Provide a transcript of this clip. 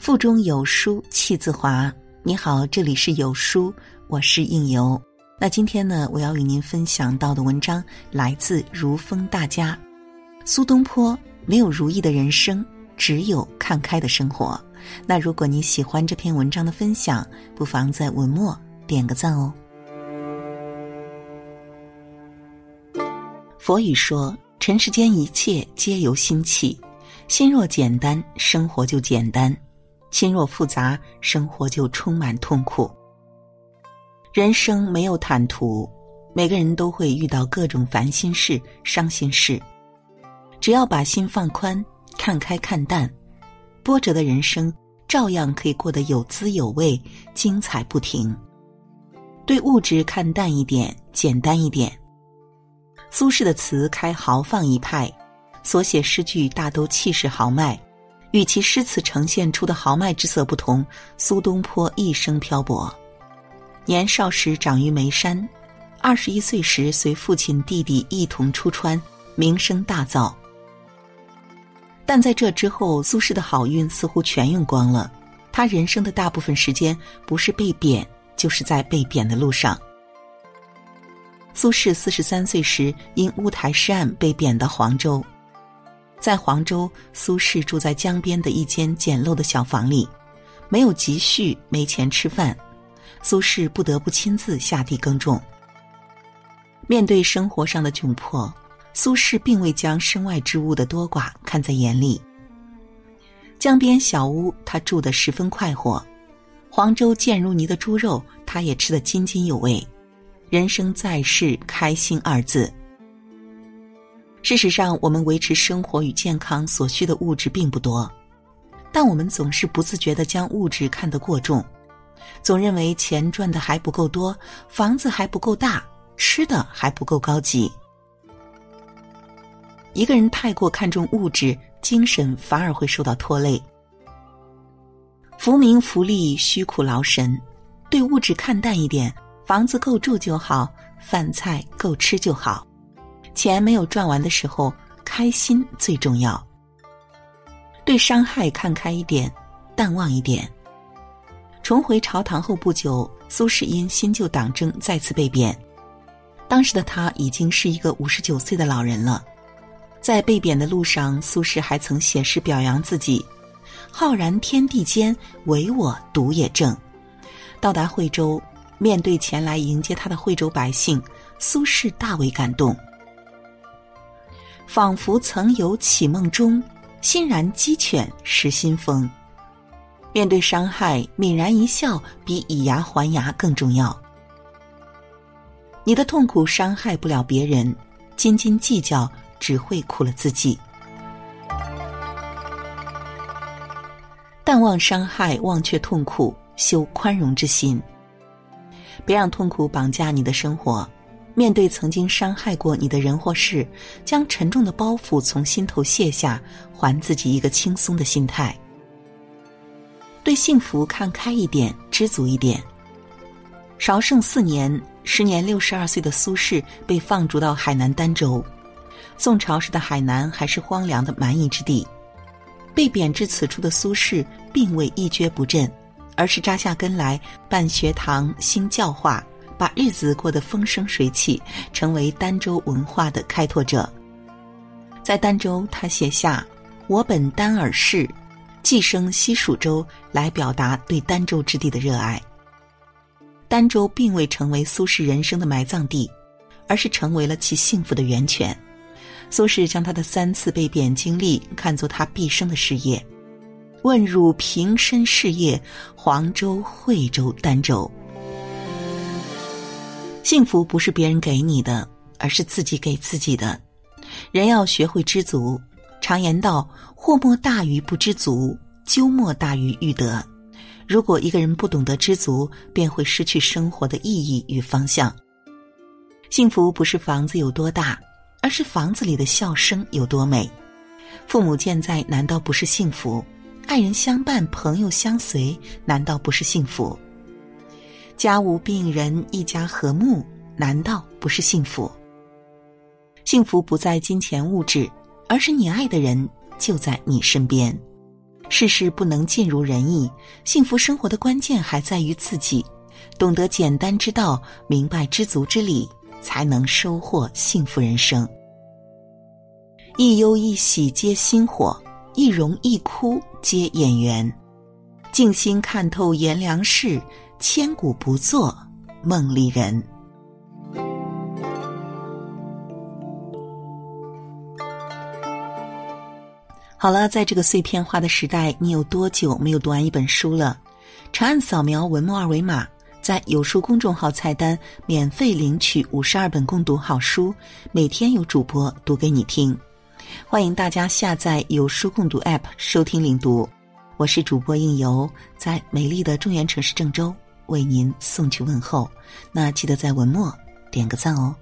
腹中有书气自华。你好，这里是有书，我是应由。那今天呢，我要与您分享到的文章来自如风大家。苏东坡没有如意的人生，只有看开的生活。那如果你喜欢这篇文章的分享，不妨在文末点个赞哦。佛语说：尘世间一切皆由心起，心若简单，生活就简单；心若复杂，生活就充满痛苦。人生没有坦途，每个人都会遇到各种烦心事、伤心事。只要把心放宽，看开看淡，波折的人生照样可以过得有滋有味、精彩不停。对物质看淡一点，简单一点。苏轼的词开豪放一派，所写诗句大都气势豪迈，与其诗词呈现出的豪迈之色不同，苏东坡一生漂泊。年少时长于眉山，二十一岁时随父亲弟弟一同出川，名声大噪。但在这之后，苏轼的好运似乎全用光了。他人生的大部分时间，不是被贬，就是在被贬的路上。苏轼四十三岁时，因乌台诗案被贬到黄州。在黄州，苏轼住在江边的一间简陋的小房里，没有积蓄，没钱吃饭，苏轼不得不亲自下地耕种。面对生活上的窘迫。苏轼并未将身外之物的多寡看在眼里。江边小屋，他住得十分快活；黄州贱如泥的猪肉，他也吃得津津有味。人生在世，开心二字。事实上，我们维持生活与健康所需的物质并不多，但我们总是不自觉地将物质看得过重，总认为钱赚的还不够多，房子还不够大，吃的还不够高级。一个人太过看重物质，精神反而会受到拖累。浮名浮利，虚苦劳神。对物质看淡一点，房子够住就好，饭菜够吃就好。钱没有赚完的时候，开心最重要。对伤害看开一点，淡忘一点。重回朝堂后不久，苏轼因新旧党争再次被贬。当时的他已经是一个五十九岁的老人了。在被贬的路上，苏轼还曾写诗表扬自己：“浩然天地间，唯我独也正。”到达惠州，面对前来迎接他的惠州百姓，苏轼大为感动，仿佛曾有绮梦中，欣然鸡犬失新风。面对伤害，泯然一笑，比以牙还牙更重要。你的痛苦伤害不了别人，斤斤计较。只会苦了自己。淡忘伤害，忘却痛苦，修宽容之心。别让痛苦绑架你的生活。面对曾经伤害过你的人或事，将沉重的包袱从心头卸下，还自己一个轻松的心态。对幸福看开一点，知足一点。绍圣四年，时年六十二岁的苏轼被放逐到海南儋州。宋朝时的海南还是荒凉的蛮夷之地，被贬至此处的苏轼并未一蹶不振，而是扎下根来办学堂、兴教化，把日子过得风生水起，成为儋州文化的开拓者。在儋州，他写下“我本丹耳氏，寄生西蜀州”来表达对儋州之地的热爱。儋州并未成为苏轼人生的埋葬地，而是成为了其幸福的源泉。苏轼将他的三次被贬经历看作他毕生的事业。问汝平生事业，黄州、惠州、儋州。幸福不是别人给你的，而是自己给自己的。人要学会知足。常言道：祸莫大于不知足，咎莫大于欲得。如果一个人不懂得知足，便会失去生活的意义与方向。幸福不是房子有多大。而是房子里的笑声有多美，父母健在难道不是幸福？爱人相伴，朋友相随难道不是幸福？家无病人，一家和睦难道不是幸福？幸福不在金钱物质，而是你爱的人就在你身边。世事不能尽如人意，幸福生活的关键还在于自己。懂得简单之道，明白知足之理，才能收获幸福人生。一忧一喜皆心火，一荣一哭皆演员。静心看透炎凉事，千古不做梦里人。好了，在这个碎片化的时代，你有多久没有读完一本书了？长按扫描文末二维码，在有书公众号菜单免费领取五十二本共读好书，每天有主播读给你听。欢迎大家下载有书共读 App 收听领读。我是主播应由，在美丽的中原城市郑州为您送去问候。那记得在文末点个赞哦。